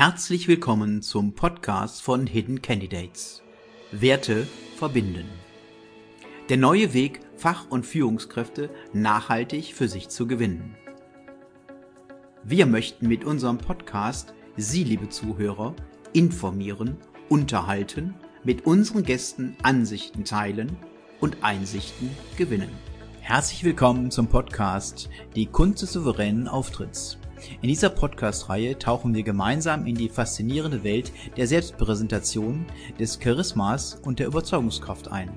Herzlich willkommen zum Podcast von Hidden Candidates. Werte verbinden. Der neue Weg, Fach- und Führungskräfte nachhaltig für sich zu gewinnen. Wir möchten mit unserem Podcast Sie, liebe Zuhörer, informieren, unterhalten, mit unseren Gästen Ansichten teilen und Einsichten gewinnen. Herzlich willkommen zum Podcast Die Kunst des souveränen Auftritts. In dieser Podcast-Reihe tauchen wir gemeinsam in die faszinierende Welt der Selbstpräsentation, des Charismas und der Überzeugungskraft ein.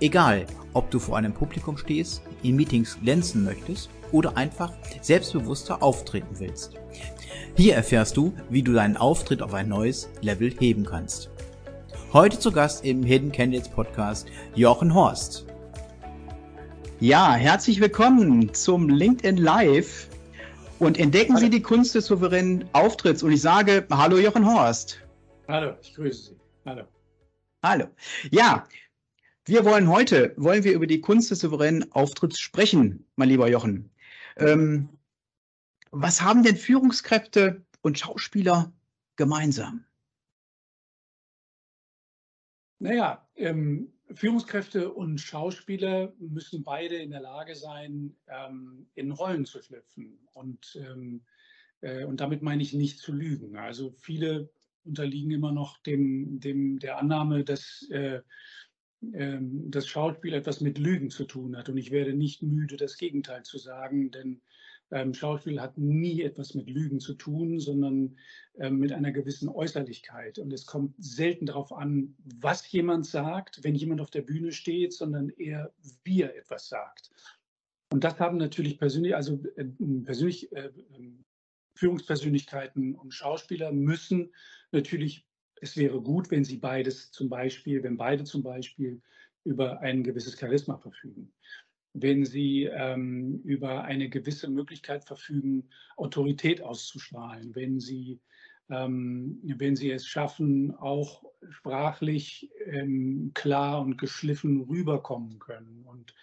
Egal, ob du vor einem Publikum stehst, in Meetings glänzen möchtest oder einfach selbstbewusster auftreten willst. Hier erfährst du, wie du deinen Auftritt auf ein neues Level heben kannst. Heute zu Gast im Hidden Candidates Podcast Jochen Horst. Ja, herzlich willkommen zum LinkedIn Live und entdecken Hallo. Sie die Kunst des souveränen Auftritts. Und ich sage, hallo Jochen Horst. Hallo, ich grüße Sie. Hallo. Hallo. Ja, wir wollen heute, wollen wir über die Kunst des souveränen Auftritts sprechen, mein lieber Jochen. Ähm, was haben denn Führungskräfte und Schauspieler gemeinsam? Naja, ähm, Führungskräfte und Schauspieler müssen beide in der Lage sein, ähm, in Rollen zu schlüpfen. Und, ähm, äh, und damit meine ich nicht zu lügen. Also viele unterliegen immer noch dem, dem, der Annahme, dass äh, äh, das Schauspiel etwas mit Lügen zu tun hat. Und ich werde nicht müde, das Gegenteil zu sagen, denn ähm, Schauspiel hat nie etwas mit Lügen zu tun, sondern ähm, mit einer gewissen Äußerlichkeit. Und es kommt selten darauf an, was jemand sagt, wenn jemand auf der Bühne steht, sondern eher, wie er etwas sagt. Und das haben natürlich persönlich, also äh, persönlich, äh, ähm, Führungspersönlichkeiten und Schauspieler müssen natürlich, es wäre gut, wenn sie beides zum Beispiel, wenn beide zum Beispiel über ein gewisses Charisma verfügen wenn sie ähm, über eine gewisse Möglichkeit verfügen, Autorität auszustrahlen, wenn sie, ähm, wenn sie es schaffen, auch sprachlich ähm, klar und geschliffen rüberkommen können. Und,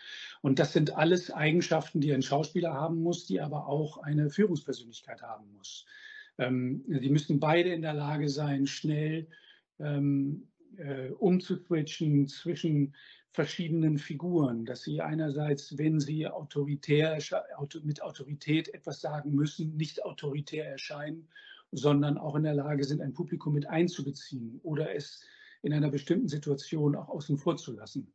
und das sind alles Eigenschaften, die ein Schauspieler haben muss, die aber auch eine Führungspersönlichkeit haben muss. Ähm, sie müssen beide in der Lage sein, schnell ähm, äh, umzuswitchen zwischen verschiedenen Figuren, dass sie einerseits, wenn sie autoritär, mit Autorität etwas sagen müssen, nicht autoritär erscheinen, sondern auch in der Lage sind, ein Publikum mit einzubeziehen oder es in einer bestimmten Situation auch außen vor zu lassen.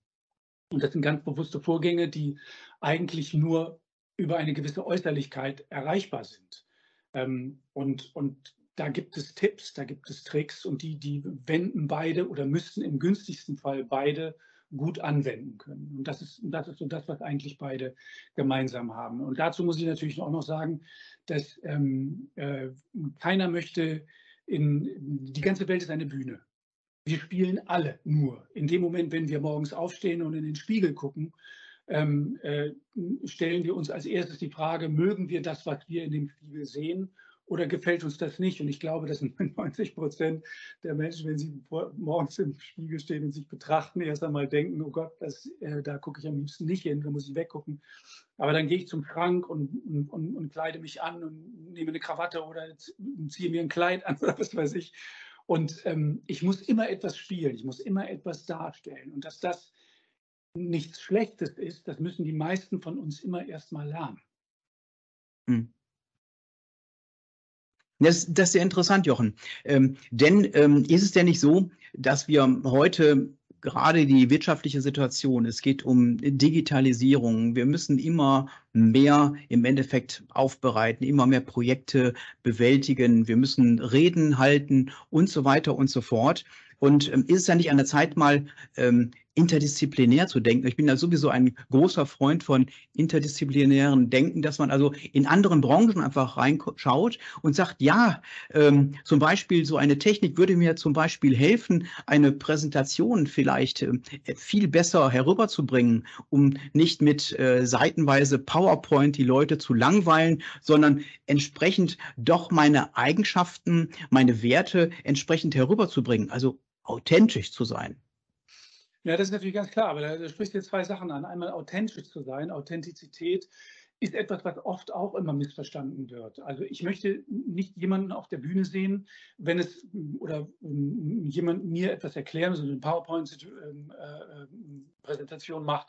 Und das sind ganz bewusste Vorgänge, die eigentlich nur über eine gewisse Äußerlichkeit erreichbar sind. Ähm, und, und da gibt es Tipps, da gibt es Tricks und die, die wenden beide oder müssten im günstigsten Fall beide gut anwenden können. Und das ist, das ist so das, was eigentlich beide gemeinsam haben. Und dazu muss ich natürlich auch noch sagen, dass ähm, äh, keiner möchte in, die ganze Welt ist eine Bühne. Wir spielen alle nur. In dem Moment, wenn wir morgens aufstehen und in den Spiegel gucken, ähm, äh, stellen wir uns als erstes die Frage, mögen wir das, was wir in dem Spiegel sehen? Oder gefällt uns das nicht? Und ich glaube, dass 90 Prozent der Menschen, wenn sie morgens im Spiegel stehen und sich betrachten, erst einmal denken, oh Gott, das, äh, da gucke ich am liebsten nicht hin, da muss ich weggucken. Aber dann gehe ich zum Schrank und, und, und, und kleide mich an und nehme eine Krawatte oder ziehe mir ein Kleid an oder was weiß ich. Und ähm, ich muss immer etwas spielen, ich muss immer etwas darstellen. Und dass das nichts Schlechtes ist, das müssen die meisten von uns immer erst mal lernen. Hm. Das, das ist sehr interessant, Jochen. Ähm, denn ähm, ist es denn nicht so, dass wir heute gerade die wirtschaftliche Situation, es geht um Digitalisierung, wir müssen immer mehr im Endeffekt aufbereiten, immer mehr Projekte bewältigen, wir müssen Reden halten und so weiter und so fort. Und ähm, ist es ja nicht an der Zeit, mal ähm, interdisziplinär zu denken. Ich bin da sowieso ein großer Freund von interdisziplinären Denken, dass man also in anderen Branchen einfach reinschaut und sagt, ja, ähm, zum Beispiel so eine Technik würde mir zum Beispiel helfen, eine Präsentation vielleicht äh, viel besser herüberzubringen, um nicht mit äh, seitenweise PowerPoint die Leute zu langweilen, sondern entsprechend doch meine Eigenschaften, meine Werte entsprechend herüberzubringen, also authentisch zu sein. Ja, das ist natürlich ganz klar, aber da, sprichst du zwei Sachen an. Einmal authentisch zu sein. Authentizität ist etwas, was oft auch immer missverstanden wird. Also ich möchte nicht jemanden auf der Bühne sehen, wenn es oder um, jemand mir etwas erklären, so eine PowerPoint-Präsentation ähm, äh, äh, macht,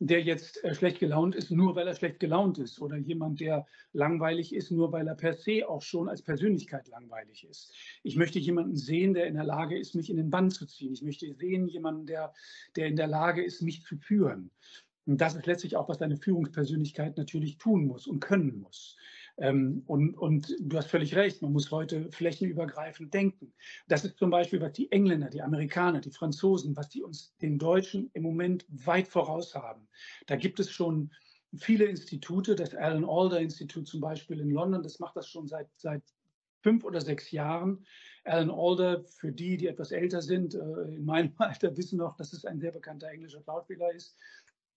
der jetzt äh, schlecht gelaunt ist, nur weil er schlecht gelaunt ist. Oder jemand, der langweilig ist, nur weil er per se auch schon als Persönlichkeit langweilig ist. Ich möchte jemanden sehen, der in der Lage ist, mich in den Bann zu ziehen. Ich möchte sehen jemanden, der, der in der Lage ist, mich zu führen. Und das ist letztlich auch, was eine Führungspersönlichkeit natürlich tun muss und können muss. Ähm, und, und, du hast völlig recht, man muss heute flächenübergreifend denken. Das ist zum Beispiel, was die Engländer, die Amerikaner, die Franzosen, was die uns den Deutschen im Moment weit voraus haben. Da gibt es schon viele Institute, das Alan Alder Institut zum Beispiel in London, das macht das schon seit, seit fünf oder sechs Jahren. Alan Alder, für die, die etwas älter sind, äh, in meinem Alter wissen noch, dass es ein sehr bekannter englischer Schauspieler ist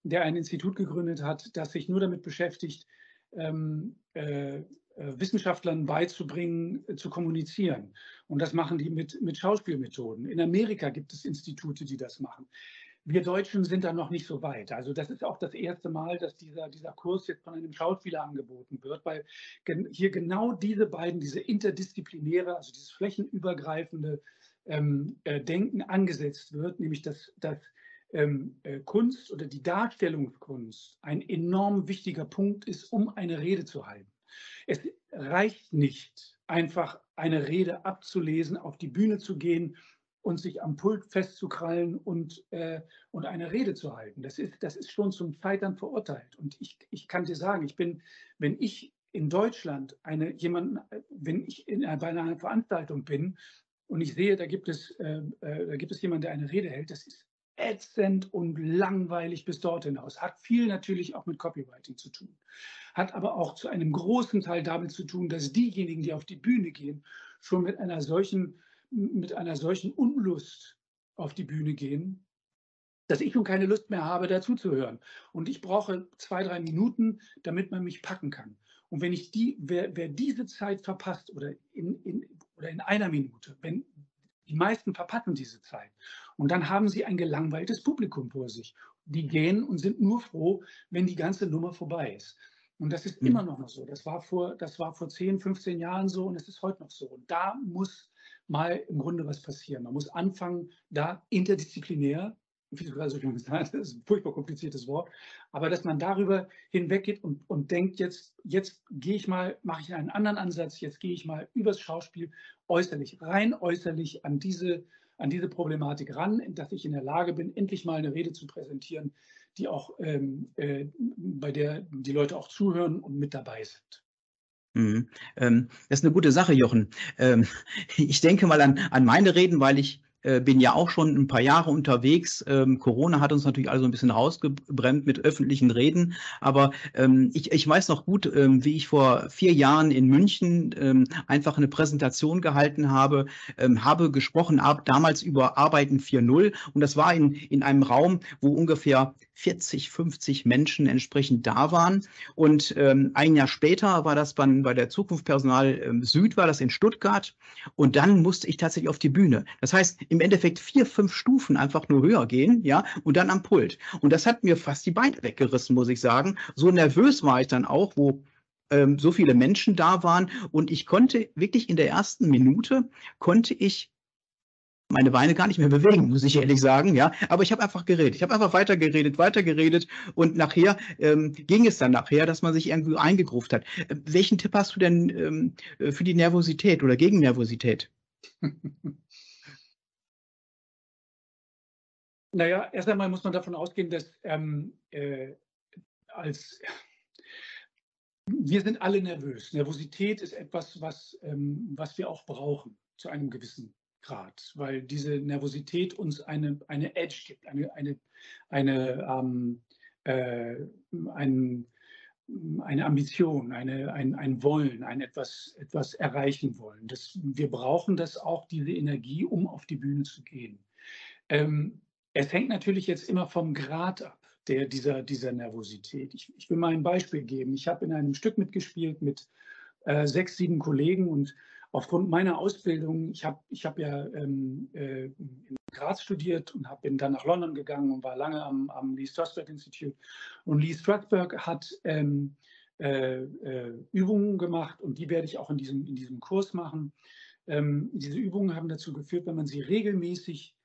der ein Institut gegründet hat, das sich nur damit beschäftigt, ähm, äh, äh, Wissenschaftlern beizubringen, äh, zu kommunizieren. Und das machen die mit, mit Schauspielmethoden. In Amerika gibt es Institute, die das machen. Wir Deutschen sind da noch nicht so weit. Also das ist auch das erste Mal, dass dieser, dieser Kurs jetzt von einem Schauspieler angeboten wird, weil hier genau diese beiden, diese interdisziplinäre, also dieses flächenübergreifende ähm, äh, Denken angesetzt wird, nämlich dass, äh, Kunst oder die Darstellungskunst ein enorm wichtiger Punkt ist, um eine Rede zu halten. Es reicht nicht, einfach eine Rede abzulesen, auf die Bühne zu gehen und sich am Pult festzukrallen und, äh, und eine Rede zu halten. Das ist, das ist schon zum Scheitern verurteilt. Und ich, ich kann dir sagen, ich bin, wenn ich in Deutschland eine, jemanden, wenn ich in, bei einer Veranstaltung bin und ich sehe, da gibt es, äh, äh, da gibt es jemanden, der eine Rede hält, das ist ätzend und langweilig bis dorthin aus. Hat viel natürlich auch mit Copywriting zu tun. Hat aber auch zu einem großen Teil damit zu tun, dass diejenigen, die auf die Bühne gehen, schon mit einer solchen, mit einer solchen Unlust auf die Bühne gehen, dass ich nun keine Lust mehr habe, dazuzuhören. Und ich brauche zwei, drei Minuten, damit man mich packen kann. Und wenn ich die, wer, wer diese Zeit verpasst oder in, in, oder in einer Minute, wenn die meisten verpassen diese Zeit. Und dann haben sie ein gelangweiltes Publikum vor sich. Die gehen und sind nur froh, wenn die ganze Nummer vorbei ist. Und das ist mhm. immer noch so. Das war, vor, das war vor 10, 15 Jahren so und es ist heute noch so. Und da muss mal im Grunde was passieren. Man muss anfangen, da interdisziplinär wie du gerade so gesagt hast, das ist ein furchtbar kompliziertes Wort, aber dass man darüber hinweggeht und, und denkt, jetzt, jetzt gehe ich mal, mache ich einen anderen Ansatz, jetzt gehe ich mal übers Schauspiel äußerlich, rein äußerlich an diese, an diese Problematik ran, dass ich in der Lage bin, endlich mal eine Rede zu präsentieren, die auch, ähm, äh, bei der die Leute auch zuhören und mit dabei sind. Mhm. Ähm, das ist eine gute Sache, Jochen. Ähm, ich denke mal an, an meine Reden, weil ich äh, bin ja auch schon ein paar Jahre unterwegs. Ähm, Corona hat uns natürlich alle so ein bisschen rausgebremst mit öffentlichen Reden. Aber ähm, ich, ich weiß noch gut, ähm, wie ich vor vier Jahren in München ähm, einfach eine Präsentation gehalten habe, ähm, habe gesprochen ab, damals über Arbeiten 4.0. Und das war in, in einem Raum, wo ungefähr 40, 50 Menschen entsprechend da waren. Und ähm, ein Jahr später war das bei, bei der Zukunft Personal ähm, Süd, war das in Stuttgart. Und dann musste ich tatsächlich auf die Bühne. Das heißt, im Endeffekt vier, fünf Stufen einfach nur höher gehen, ja, und dann am Pult. Und das hat mir fast die Beine weggerissen, muss ich sagen. So nervös war ich dann auch, wo ähm, so viele Menschen da waren. Und ich konnte wirklich in der ersten Minute, konnte ich meine Beine gar nicht mehr bewegen, muss ich ehrlich sagen, ja. Aber ich habe einfach geredet. Ich habe einfach weiter geredet, weiter geredet und nachher ähm, ging es dann nachher, dass man sich irgendwie eingegruft hat. Äh, welchen Tipp hast du denn ähm, äh, für die Nervosität oder gegen Nervosität? Naja, erst einmal muss man davon ausgehen, dass ähm, äh, als wir sind alle nervös. Nervosität ist etwas, was, ähm, was wir auch brauchen zu einem gewissen Grad, weil diese Nervosität uns eine, eine Edge gibt, eine, eine, eine, ähm, äh, ein, eine Ambition, eine, ein, ein Wollen, ein etwas, etwas erreichen wollen. Das, wir brauchen das auch, diese Energie, um auf die Bühne zu gehen. Ähm, es hängt natürlich jetzt immer vom Grad ab, der, dieser, dieser Nervosität. Ich, ich will mal ein Beispiel geben. Ich habe in einem Stück mitgespielt mit äh, sechs, sieben Kollegen und aufgrund meiner Ausbildung, ich habe ich hab ja ähm, äh, in Graz studiert und hab, bin dann nach London gegangen und war lange am, am Lee Strasberg Institute. Und Lee Strasberg hat ähm, äh, äh, Übungen gemacht und die werde ich auch in diesem, in diesem Kurs machen. Ähm, diese Übungen haben dazu geführt, wenn man sie regelmäßig,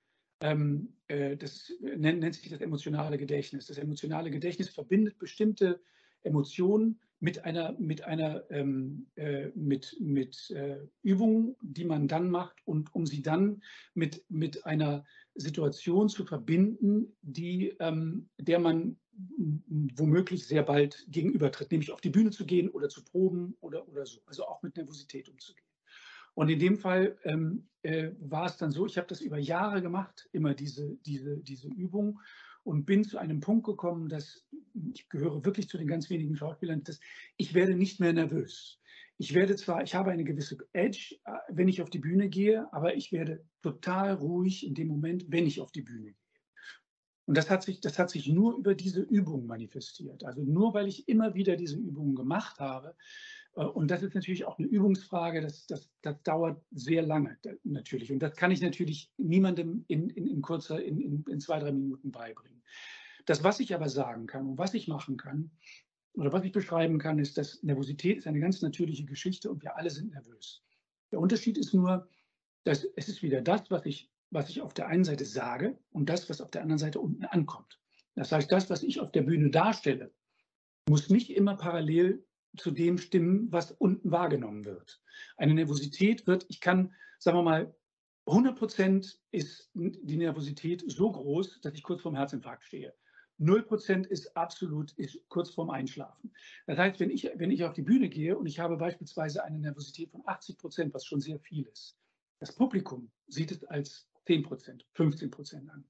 ähm, äh, das nennt, nennt, sich das emotionale Gedächtnis. Das emotionale Gedächtnis verbindet bestimmte Emotionen mit einer, mit einer ähm, äh, mit, mit äh, Übung, die man dann macht und um sie dann mit, mit einer Situation zu verbinden, die, ähm, der man womöglich sehr bald gegenübertritt, nämlich auf die Bühne zu gehen oder zu proben oder, oder so, also auch mit Nervosität umzugehen. Und in dem Fall ähm, äh, war es dann so, ich habe das über Jahre gemacht, immer diese, diese, diese Übung und bin zu einem Punkt gekommen, dass ich gehöre wirklich zu den ganz wenigen Schauspielern, dass ich werde nicht mehr nervös. Ich werde zwar, ich habe eine gewisse Edge, äh, wenn ich auf die Bühne gehe, aber ich werde total ruhig in dem Moment, wenn ich auf die Bühne gehe. Und das hat sich, das hat sich nur über diese Übung manifestiert. Also nur weil ich immer wieder diese Übungen gemacht habe, und das ist natürlich auch eine Übungsfrage, das, das, das dauert sehr lange natürlich. Und das kann ich natürlich niemandem in, in, in kurzer, in, in, in zwei, drei Minuten beibringen. Das, was ich aber sagen kann und was ich machen kann, oder was ich beschreiben kann, ist, dass Nervosität ist eine ganz natürliche Geschichte und wir alle sind nervös. Der Unterschied ist nur, dass es ist wieder das, was ich, was ich auf der einen Seite sage und das, was auf der anderen Seite unten ankommt. Das heißt, das, was ich auf der Bühne darstelle, muss nicht immer parallel zu dem stimmen, was unten wahrgenommen wird. Eine Nervosität wird, ich kann, sagen wir mal, 100 Prozent ist die Nervosität so groß, dass ich kurz vorm Herzinfarkt stehe. 0 Prozent ist absolut ist kurz vorm Einschlafen. Das heißt, wenn ich, wenn ich auf die Bühne gehe und ich habe beispielsweise eine Nervosität von 80 Prozent, was schon sehr viel ist, das Publikum sieht es als 10 Prozent, 15 Prozent an.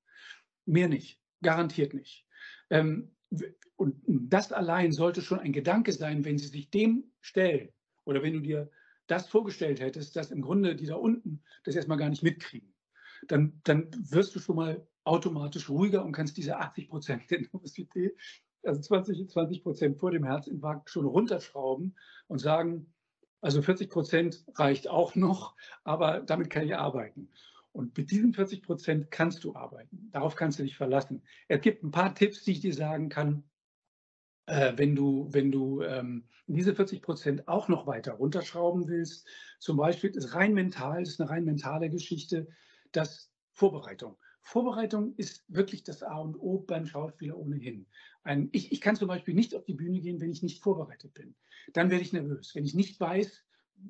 Mehr nicht, garantiert nicht. Ähm, und das allein sollte schon ein Gedanke sein, wenn Sie sich dem stellen oder wenn du dir das vorgestellt hättest, dass im Grunde die da unten das erstmal gar nicht mitkriegen, dann, dann wirst du schon mal automatisch ruhiger und kannst diese 80 Prozent der Nervosität, also 20, 20 Prozent vor dem Herzinfarkt schon runterschrauben und sagen, also 40 Prozent reicht auch noch, aber damit kann ich arbeiten. Und mit diesen 40 Prozent kannst du arbeiten. Darauf kannst du dich verlassen. Es gibt ein paar Tipps, die ich dir sagen kann, äh, wenn du, wenn du ähm, diese 40 Prozent auch noch weiter runterschrauben willst. Zum Beispiel ist rein mental, ist eine rein mentale Geschichte, das Vorbereitung. Vorbereitung ist wirklich das A und O beim Schauspieler ohnehin. Ein, ich, ich kann zum Beispiel nicht auf die Bühne gehen, wenn ich nicht vorbereitet bin. Dann werde ich nervös. Wenn ich nicht weiß,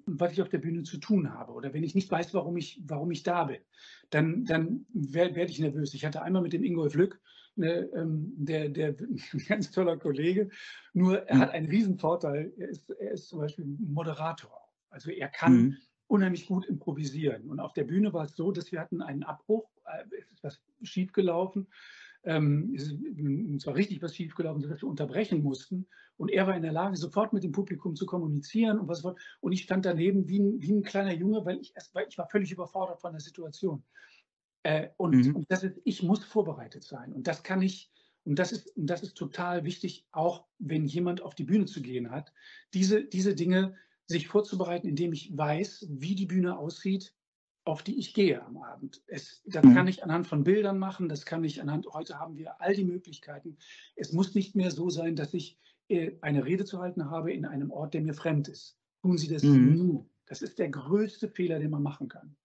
was ich auf der Bühne zu tun habe oder wenn ich nicht weiß, warum ich, warum ich da bin, dann, dann werde werd ich nervös. Ich hatte einmal mit dem Ingolf Lück, ne, ähm, der, der ein ganz toller Kollege, nur er hat einen riesen Vorteil. Er ist, er ist zum Beispiel Moderator. Also er kann mhm. unheimlich gut improvisieren. Und auf der Bühne war es so, dass wir hatten einen Abbruch, äh, es ist was schiefgelaufen ähm, ist zwar richtig was schiefgelaufen, sodass wir unterbrechen mussten. Und er war in der Lage, sofort mit dem Publikum zu kommunizieren und was Und ich stand daneben wie ein, wie ein kleiner Junge, weil ich erst, weil ich war völlig überfordert von der Situation. Äh, und, mhm. und das ist, ich muss vorbereitet sein. Und das kann ich, und das ist, und das ist total wichtig, auch wenn jemand auf die Bühne zu gehen hat, diese, diese Dinge sich vorzubereiten, indem ich weiß, wie die Bühne aussieht, auf die ich gehe am Abend. Es, das mhm. kann ich anhand von Bildern machen, das kann ich anhand, heute haben wir all die Möglichkeiten. Es muss nicht mehr so sein, dass ich äh, eine Rede zu halten habe in einem Ort, der mir fremd ist. Tun Sie das mhm. nie. Das ist der größte Fehler, den man machen kann.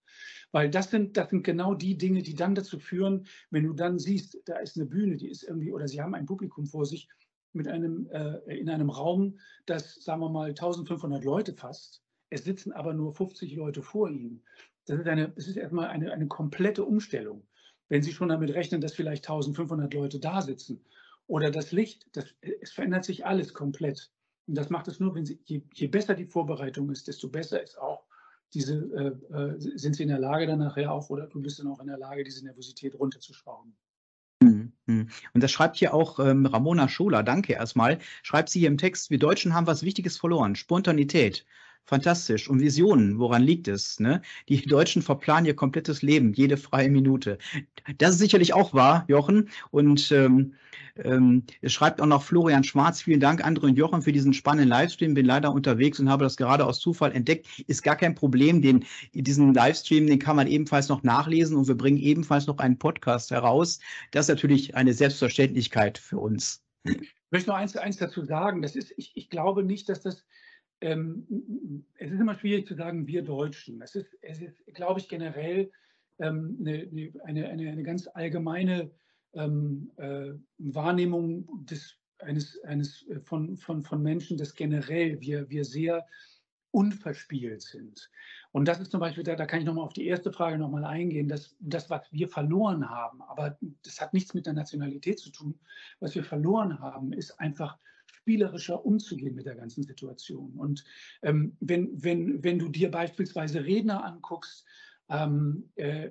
Weil das sind, das sind genau die Dinge, die dann dazu führen, wenn du dann siehst, da ist eine Bühne, die ist irgendwie, oder sie haben ein Publikum vor sich mit einem, äh, in einem Raum, das, sagen wir mal, 1500 Leute fasst. Es sitzen aber nur 50 Leute vor ihnen. Das ist, eine, das ist erstmal eine, eine komplette Umstellung. Wenn Sie schon damit rechnen, dass vielleicht 1500 Leute da sitzen oder das Licht, das, es verändert sich alles komplett. Und das macht es nur, wenn Sie, je, je besser die Vorbereitung ist, desto besser ist auch diese, äh, äh, sind Sie in der Lage dann nachher auch, oder du bist dann auch in der Lage, diese Nervosität runterzuschrauben. Mhm, mhm. Und das schreibt hier auch ähm, Ramona Scholer, danke erstmal, schreibt sie hier im Text, wir Deutschen haben was Wichtiges verloren, Spontanität. Fantastisch. Und Visionen, woran liegt es? Ne? Die Deutschen verplanen ihr komplettes Leben, jede freie Minute. Das ist sicherlich auch wahr, Jochen. Und ähm, ähm, es schreibt auch noch Florian Schwarz, vielen Dank, André und Jochen, für diesen spannenden Livestream. Bin leider unterwegs und habe das gerade aus Zufall entdeckt. Ist gar kein Problem. Den, diesen Livestream, den kann man ebenfalls noch nachlesen und wir bringen ebenfalls noch einen Podcast heraus. Das ist natürlich eine Selbstverständlichkeit für uns. Ich möchte noch eins, eins dazu sagen. Das ist, ich, ich glaube nicht, dass das, ähm, es ist immer schwierig zu sagen, wir Deutschen. Es ist, es ist glaube ich, generell ähm, eine, eine, eine, ganz allgemeine ähm, äh, Wahrnehmung des, eines, eines äh, von, von, von Menschen, dass generell wir, wir sehr unverspielt sind. Und das ist zum Beispiel, da, da kann ich nochmal auf die erste Frage nochmal eingehen, dass das, was wir verloren haben, aber das hat nichts mit der Nationalität zu tun, was wir verloren haben, ist einfach spielerischer umzugehen mit der ganzen Situation. Und ähm, wenn, wenn, wenn du dir beispielsweise Redner anguckst, ähm, äh,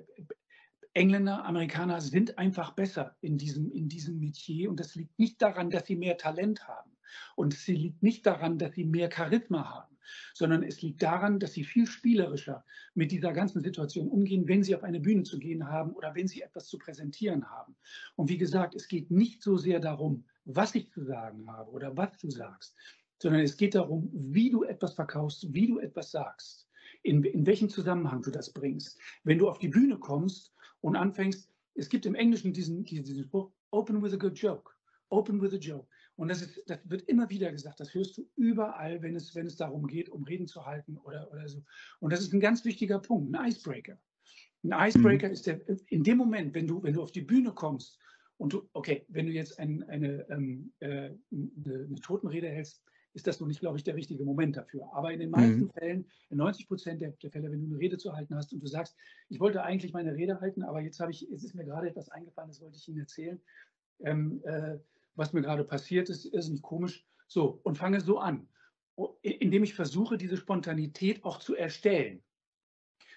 Engländer, Amerikaner sind einfach besser in diesem, in diesem Metier und das liegt nicht daran, dass sie mehr Talent haben und es liegt nicht daran, dass sie mehr Charisma haben, sondern es liegt daran, dass sie viel spielerischer mit dieser ganzen Situation umgehen, wenn sie auf eine Bühne zu gehen haben oder wenn sie etwas zu präsentieren haben. Und wie gesagt, es geht nicht so sehr darum, was ich zu sagen habe oder was du sagst, sondern es geht darum, wie du etwas verkaufst, wie du etwas sagst, in, in welchem Zusammenhang du das bringst. Wenn du auf die Bühne kommst und anfängst, es gibt im Englischen diesen, diesen Spruch, open with a good joke, open with a joke. Und das, ist, das wird immer wieder gesagt, das hörst du überall, wenn es, wenn es darum geht, um Reden zu halten oder, oder so. Und das ist ein ganz wichtiger Punkt, ein Icebreaker. Ein Icebreaker mhm. ist der, in dem Moment, wenn du, wenn du auf die Bühne kommst und du, okay, wenn du jetzt ein, eine, ähm, äh, eine, eine Totenrede hältst, ist das noch nicht, glaube ich, der richtige Moment dafür. Aber in den meisten mhm. Fällen, in 90 Prozent der, der, Fälle, wenn du eine Rede zu halten hast und du sagst, ich wollte eigentlich meine Rede halten, aber jetzt habe ich, jetzt ist mir gerade etwas eingefallen, das wollte ich Ihnen erzählen, ähm, äh, was mir gerade passiert ist, ist nicht komisch. So, und fange so an, indem ich versuche, diese Spontanität auch zu erstellen.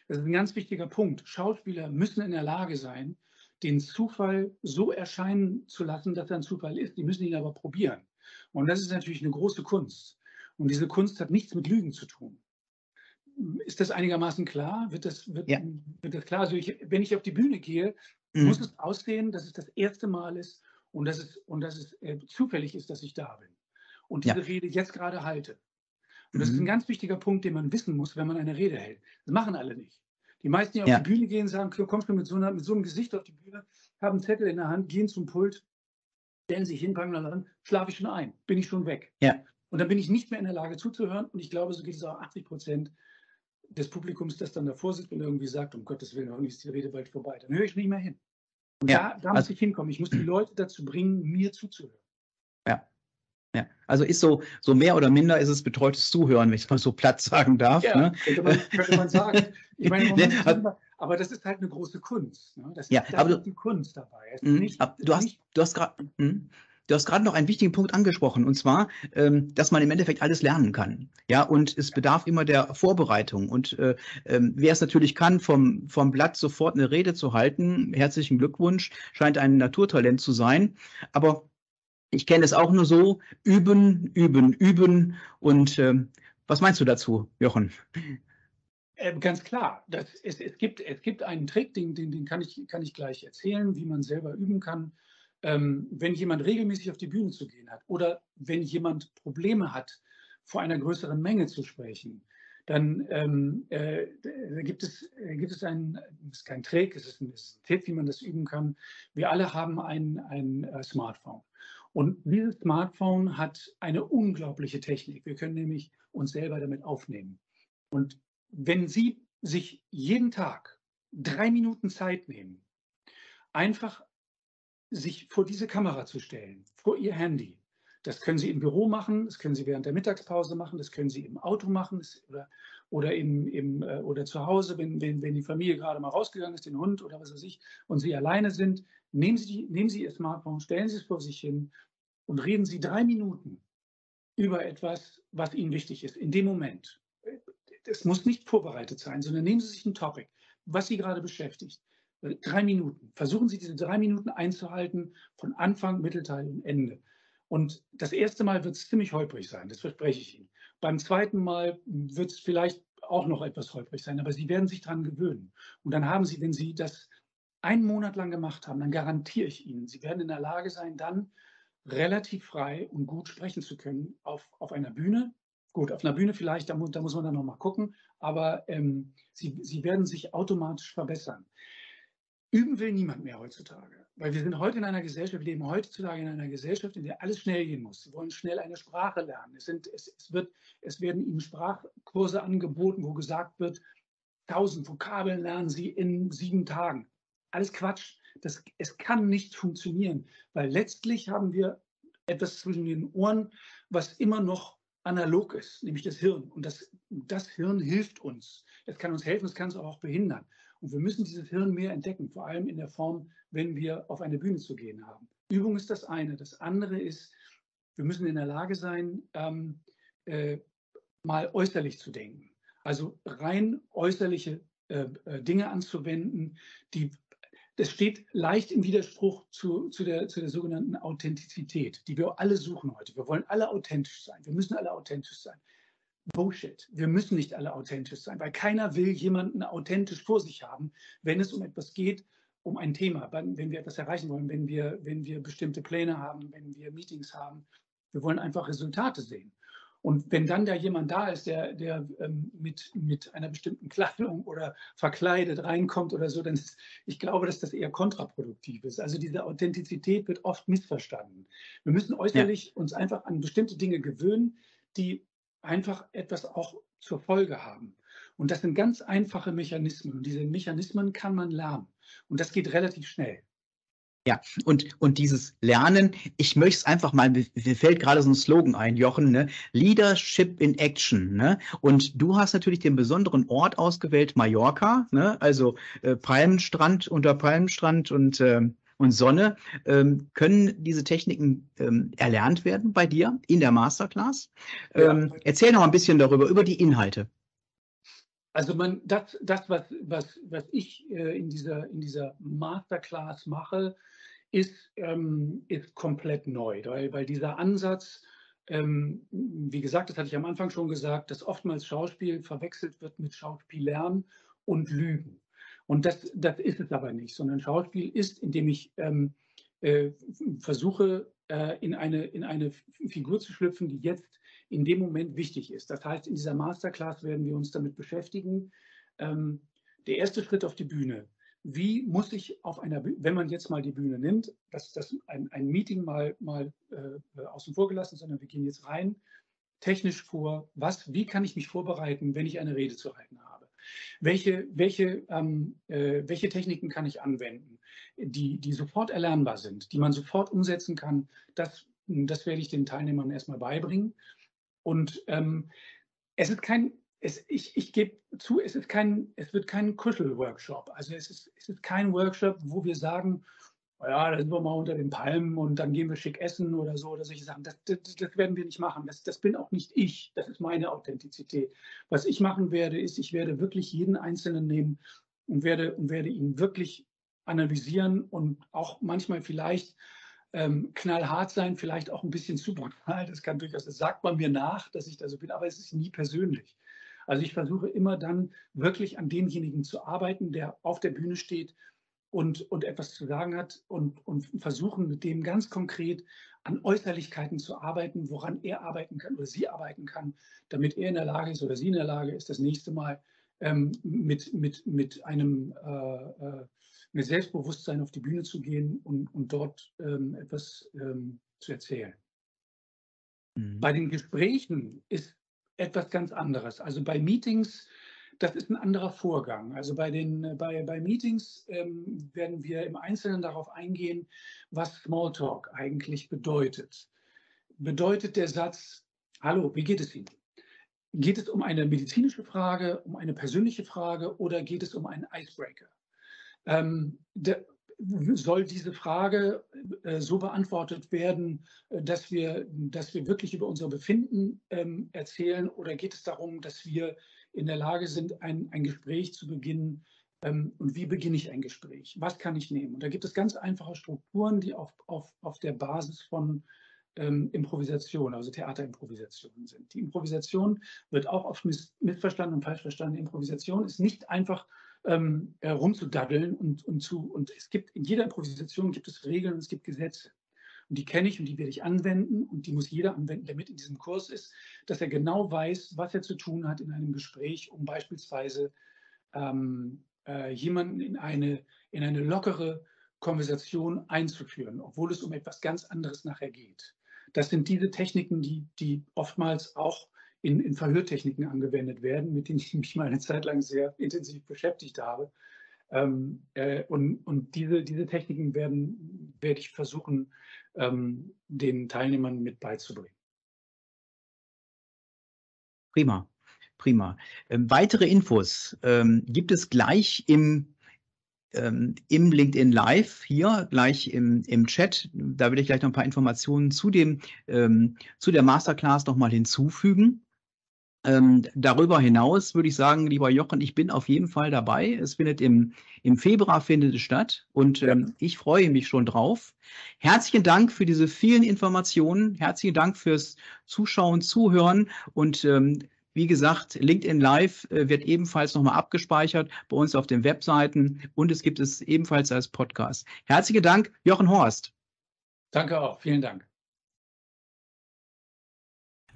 Das ist ein ganz wichtiger Punkt. Schauspieler müssen in der Lage sein, den Zufall so erscheinen zu lassen, dass er ein Zufall ist. Die müssen ihn aber probieren. Und das ist natürlich eine große Kunst. Und diese Kunst hat nichts mit Lügen zu tun. Ist das einigermaßen klar? Wird das, wird, ja. wird das klar? Also ich, wenn ich auf die Bühne gehe, mhm. muss es aussehen, dass es das erste Mal ist und dass es, und dass es äh, zufällig ist, dass ich da bin. Und diese ja. Rede jetzt gerade halte. Und das mhm. ist ein mhm. ganz wichtiger Punkt, den man wissen muss, wenn man eine Rede hält. Das machen alle nicht. Die meisten, die ja. auf die Bühne gehen, sagen, kommst du mit so, einer, mit so einem Gesicht auf die Bühne, haben einen Zettel in der Hand, gehen zum Pult, stellen sich hin, fangen an, schlafe ich schon ein, bin ich schon weg. Ja. Und dann bin ich nicht mehr in der Lage zuzuhören. Und ich glaube, so geht es auch 80 Prozent des Publikums, das dann davor sitzt und irgendwie sagt, um Gottes Willen, irgendwie ist die Rede bald vorbei. Dann höre ich nicht mehr hin. Und ja, da, da muss also, ich hinkommen. Ich muss die Leute dazu bringen, mir zuzuhören. Ja. Ja, also ist so, so mehr oder minder ist es betreutes Zuhören, wenn ich es mal so platt sagen darf. Ja, ne? könnte, man, könnte man sagen. Ich meine, ne, aber, aber, das ist halt eine große Kunst. Ne? Das ja, ist, aber die Kunst dabei. Mh, nicht, du, hast, du hast gerade. Hm? Du hast gerade noch einen wichtigen Punkt angesprochen, und zwar, ähm, dass man im Endeffekt alles lernen kann. Ja, und es bedarf immer der Vorbereitung. Und äh, äh, wer es natürlich kann, vom, vom Blatt sofort eine Rede zu halten, herzlichen Glückwunsch, scheint ein Naturtalent zu sein. Aber ich kenne es auch nur so, üben, üben, üben. Und äh, was meinst du dazu, Jochen? Ähm, ganz klar. Das, es, es, gibt, es gibt einen Trick, den, den, den kann, ich, kann ich gleich erzählen, wie man selber üben kann ähm, wenn jemand regelmäßig auf die Bühne zu gehen hat oder wenn jemand Probleme hat, vor einer größeren Menge zu sprechen, dann ähm, äh, gibt, es, äh, gibt es einen, es ist kein Trick, es ist, ein, ist, ein, Tipp, wie man das üben kann. Wir alle haben ein, ein äh, Smartphone. Und dieses Smartphone hat eine unglaubliche Technik. Wir können nämlich uns selber damit aufnehmen. Und wenn Sie sich jeden Tag drei Minuten Zeit nehmen, einfach sich vor diese Kamera zu stellen, vor Ihr Handy. Das können Sie im Büro machen, das können Sie während der Mittagspause machen, das können Sie im Auto machen oder, oder, im, im, äh, oder zu Hause, wenn, wenn, wenn die Familie gerade mal rausgegangen ist, den Hund oder was weiß ich, und Sie alleine sind. Nehmen Sie, nehmen Sie Ihr Smartphone, stellen Sie es vor sich hin und reden Sie drei Minuten über etwas, was Ihnen wichtig ist, in dem Moment. Es muss nicht vorbereitet sein, sondern nehmen Sie sich ein Topic, was Sie gerade beschäftigt. Drei Minuten. Versuchen Sie diese drei Minuten einzuhalten von Anfang, Mittelteil und Ende. Und das erste Mal wird es ziemlich holprig sein, das verspreche ich Ihnen. Beim zweiten Mal wird es vielleicht auch noch etwas holprig sein, aber Sie werden sich daran gewöhnen. Und dann haben Sie, wenn Sie das einen Monat lang gemacht haben, dann garantiere ich Ihnen, Sie werden in der Lage sein, dann relativ frei und gut sprechen zu können auf, auf einer Bühne. Gut, auf einer Bühne vielleicht, da, mu da muss man dann nochmal gucken, aber ähm, Sie, Sie werden sich automatisch verbessern. Üben will niemand mehr heutzutage, weil wir sind heute in einer Gesellschaft, wir leben heutzutage in einer Gesellschaft, in der alles schnell gehen muss. Sie wollen schnell eine Sprache lernen. Es, sind, es, es, wird, es werden ihnen Sprachkurse angeboten, wo gesagt wird, 1000 Vokabeln lernen sie in sieben Tagen. Alles Quatsch. Das, es kann nicht funktionieren, weil letztlich haben wir etwas zwischen den Ohren, was immer noch analog ist, nämlich das Hirn. Und das, das Hirn hilft uns. Es kann uns helfen, es kann es auch behindern. Und wir müssen dieses Hirn mehr entdecken, vor allem in der Form, wenn wir auf eine Bühne zu gehen haben. Übung ist das eine. Das andere ist, wir müssen in der Lage sein, ähm, äh, mal äußerlich zu denken. Also rein äußerliche äh, äh Dinge anzuwenden, die das steht leicht im Widerspruch zu, zu, der, zu der sogenannten Authentizität, die wir alle suchen heute. Wir wollen alle authentisch sein. Wir müssen alle authentisch sein. Bullshit. Wir müssen nicht alle authentisch sein, weil keiner will jemanden authentisch vor sich haben, wenn es um etwas geht, um ein Thema, wenn wir etwas erreichen wollen, wenn wir, wenn wir bestimmte Pläne haben, wenn wir Meetings haben. Wir wollen einfach Resultate sehen. Und wenn dann da jemand da ist, der, der ähm, mit, mit einer bestimmten Kleidung oder verkleidet reinkommt oder so, dann ist, ich glaube, dass das eher kontraproduktiv ist. Also diese Authentizität wird oft missverstanden. Wir müssen äußerlich ja. uns einfach an bestimmte Dinge gewöhnen, die einfach etwas auch zur Folge haben. Und das sind ganz einfache Mechanismen. Und diese Mechanismen kann man lernen. Und das geht relativ schnell. Ja, und, und dieses Lernen, ich möchte es einfach mal, mir fällt gerade so ein Slogan ein, Jochen, ne? Leadership in Action. Ne? Und du hast natürlich den besonderen Ort ausgewählt, Mallorca, ne? also äh, Palmenstrand unter Palmenstrand und, äh, und Sonne. Ähm, können diese Techniken ähm, erlernt werden bei dir in der Masterclass? Ähm, ja. Erzähl noch ein bisschen darüber, über die Inhalte. Also man, das, das was, was, was ich äh, in, dieser, in dieser Masterclass mache, ist, ähm, ist komplett neu, weil, weil dieser Ansatz, ähm, wie gesagt, das hatte ich am Anfang schon gesagt, dass oftmals Schauspiel verwechselt wird mit Schauspielern und Lügen. Und das, das ist es aber nicht, sondern Schauspiel ist, indem ich ähm, äh, versuche, äh, in, eine, in eine Figur zu schlüpfen, die jetzt in dem Moment wichtig ist. Das heißt, in dieser Masterclass werden wir uns damit beschäftigen. Ähm, der erste Schritt auf die Bühne wie muss ich auf einer, wenn man jetzt mal die Bühne nimmt, das, das ein, ein Meeting mal, mal äh, außen vor gelassen, sondern wir gehen jetzt rein, technisch vor, was, wie kann ich mich vorbereiten, wenn ich eine Rede zu halten habe? Welche, welche, ähm, äh, welche Techniken kann ich anwenden, die, die sofort erlernbar sind, die man sofort umsetzen kann? Das, das werde ich den Teilnehmern erstmal beibringen. Und ähm, es ist kein, es, ich, ich gebe zu, es, ist kein, es wird kein Kuschel-Workshop. Also es ist, es ist kein Workshop, wo wir sagen, ja, da sind wir mal unter den Palmen und dann gehen wir schick essen oder so oder solche Sachen. Das, das, das werden wir nicht machen. Das, das bin auch nicht ich. Das ist meine Authentizität. Was ich machen werde, ist, ich werde wirklich jeden Einzelnen nehmen und werde, und werde ihn wirklich analysieren und auch manchmal vielleicht ähm, knallhart sein, vielleicht auch ein bisschen zu brutal. Das kann durchaus, das sagt man mir nach, dass ich da so bin, aber es ist nie persönlich. Also ich versuche immer dann wirklich an demjenigen zu arbeiten, der auf der Bühne steht und, und etwas zu sagen hat und, und versuchen mit dem ganz konkret an Äußerlichkeiten zu arbeiten, woran er arbeiten kann oder sie arbeiten kann, damit er in der Lage ist oder sie in der Lage ist, das nächste Mal ähm, mit, mit, mit einem äh, äh, mit Selbstbewusstsein auf die Bühne zu gehen und, und dort ähm, etwas ähm, zu erzählen. Mhm. Bei den Gesprächen ist etwas ganz anderes. Also bei Meetings, das ist ein anderer Vorgang. Also bei, den, bei, bei Meetings ähm, werden wir im Einzelnen darauf eingehen, was Smalltalk eigentlich bedeutet. Bedeutet der Satz, hallo, wie geht es Ihnen? Geht es um eine medizinische Frage, um eine persönliche Frage oder geht es um einen Icebreaker? Ähm, der, soll diese Frage äh, so beantwortet werden, äh, dass, wir, dass wir wirklich über unser Befinden ähm, erzählen oder geht es darum, dass wir in der Lage sind, ein, ein Gespräch zu beginnen? Ähm, und wie beginne ich ein Gespräch? Was kann ich nehmen? Und da gibt es ganz einfache Strukturen, die auf, auf, auf der Basis von ähm, Improvisation, also Theaterimprovisation sind. Die Improvisation wird auch oft miss, missverstanden und falsch verstanden. Improvisation ist nicht einfach ähm, äh, rumzudaddeln und, und zu, und es gibt, in jeder Improvisation gibt es Regeln es gibt Gesetze. Und die kenne ich und die werde ich anwenden und die muss jeder anwenden, der mit in diesem Kurs ist, dass er genau weiß, was er zu tun hat in einem Gespräch, um beispielsweise ähm, äh, jemanden in eine, in eine lockere Konversation einzuführen, obwohl es um etwas ganz anderes nachher geht. Das sind diese Techniken, die, die oftmals auch in, in Verhörtechniken angewendet werden, mit denen ich mich mal eine Zeit lang sehr intensiv beschäftigt habe. Ähm, äh, und und diese, diese Techniken werden, werde ich versuchen, ähm, den Teilnehmern mit beizubringen. Prima, prima. Ähm, weitere Infos ähm, gibt es gleich im, ähm, im LinkedIn Live hier, gleich im, im Chat. Da will ich gleich noch ein paar Informationen zu, dem, ähm, zu der Masterclass nochmal hinzufügen. Ähm, darüber hinaus würde ich sagen, lieber Jochen, ich bin auf jeden Fall dabei. Es findet im, im Februar findet es statt und ähm, ich freue mich schon drauf. Herzlichen Dank für diese vielen Informationen. Herzlichen Dank fürs Zuschauen, Zuhören und ähm, wie gesagt, LinkedIn Live äh, wird ebenfalls nochmal abgespeichert bei uns auf den Webseiten und es gibt es ebenfalls als Podcast. Herzlichen Dank, Jochen Horst. Danke auch. Vielen Dank.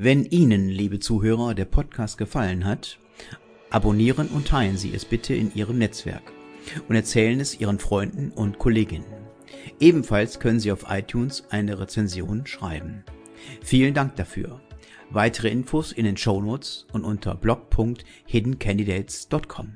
Wenn Ihnen, liebe Zuhörer, der Podcast gefallen hat, abonnieren und teilen Sie es bitte in Ihrem Netzwerk und erzählen es Ihren Freunden und Kolleginnen. Ebenfalls können Sie auf iTunes eine Rezension schreiben. Vielen Dank dafür. Weitere Infos in den Shownotes und unter blog.hiddencandidates.com.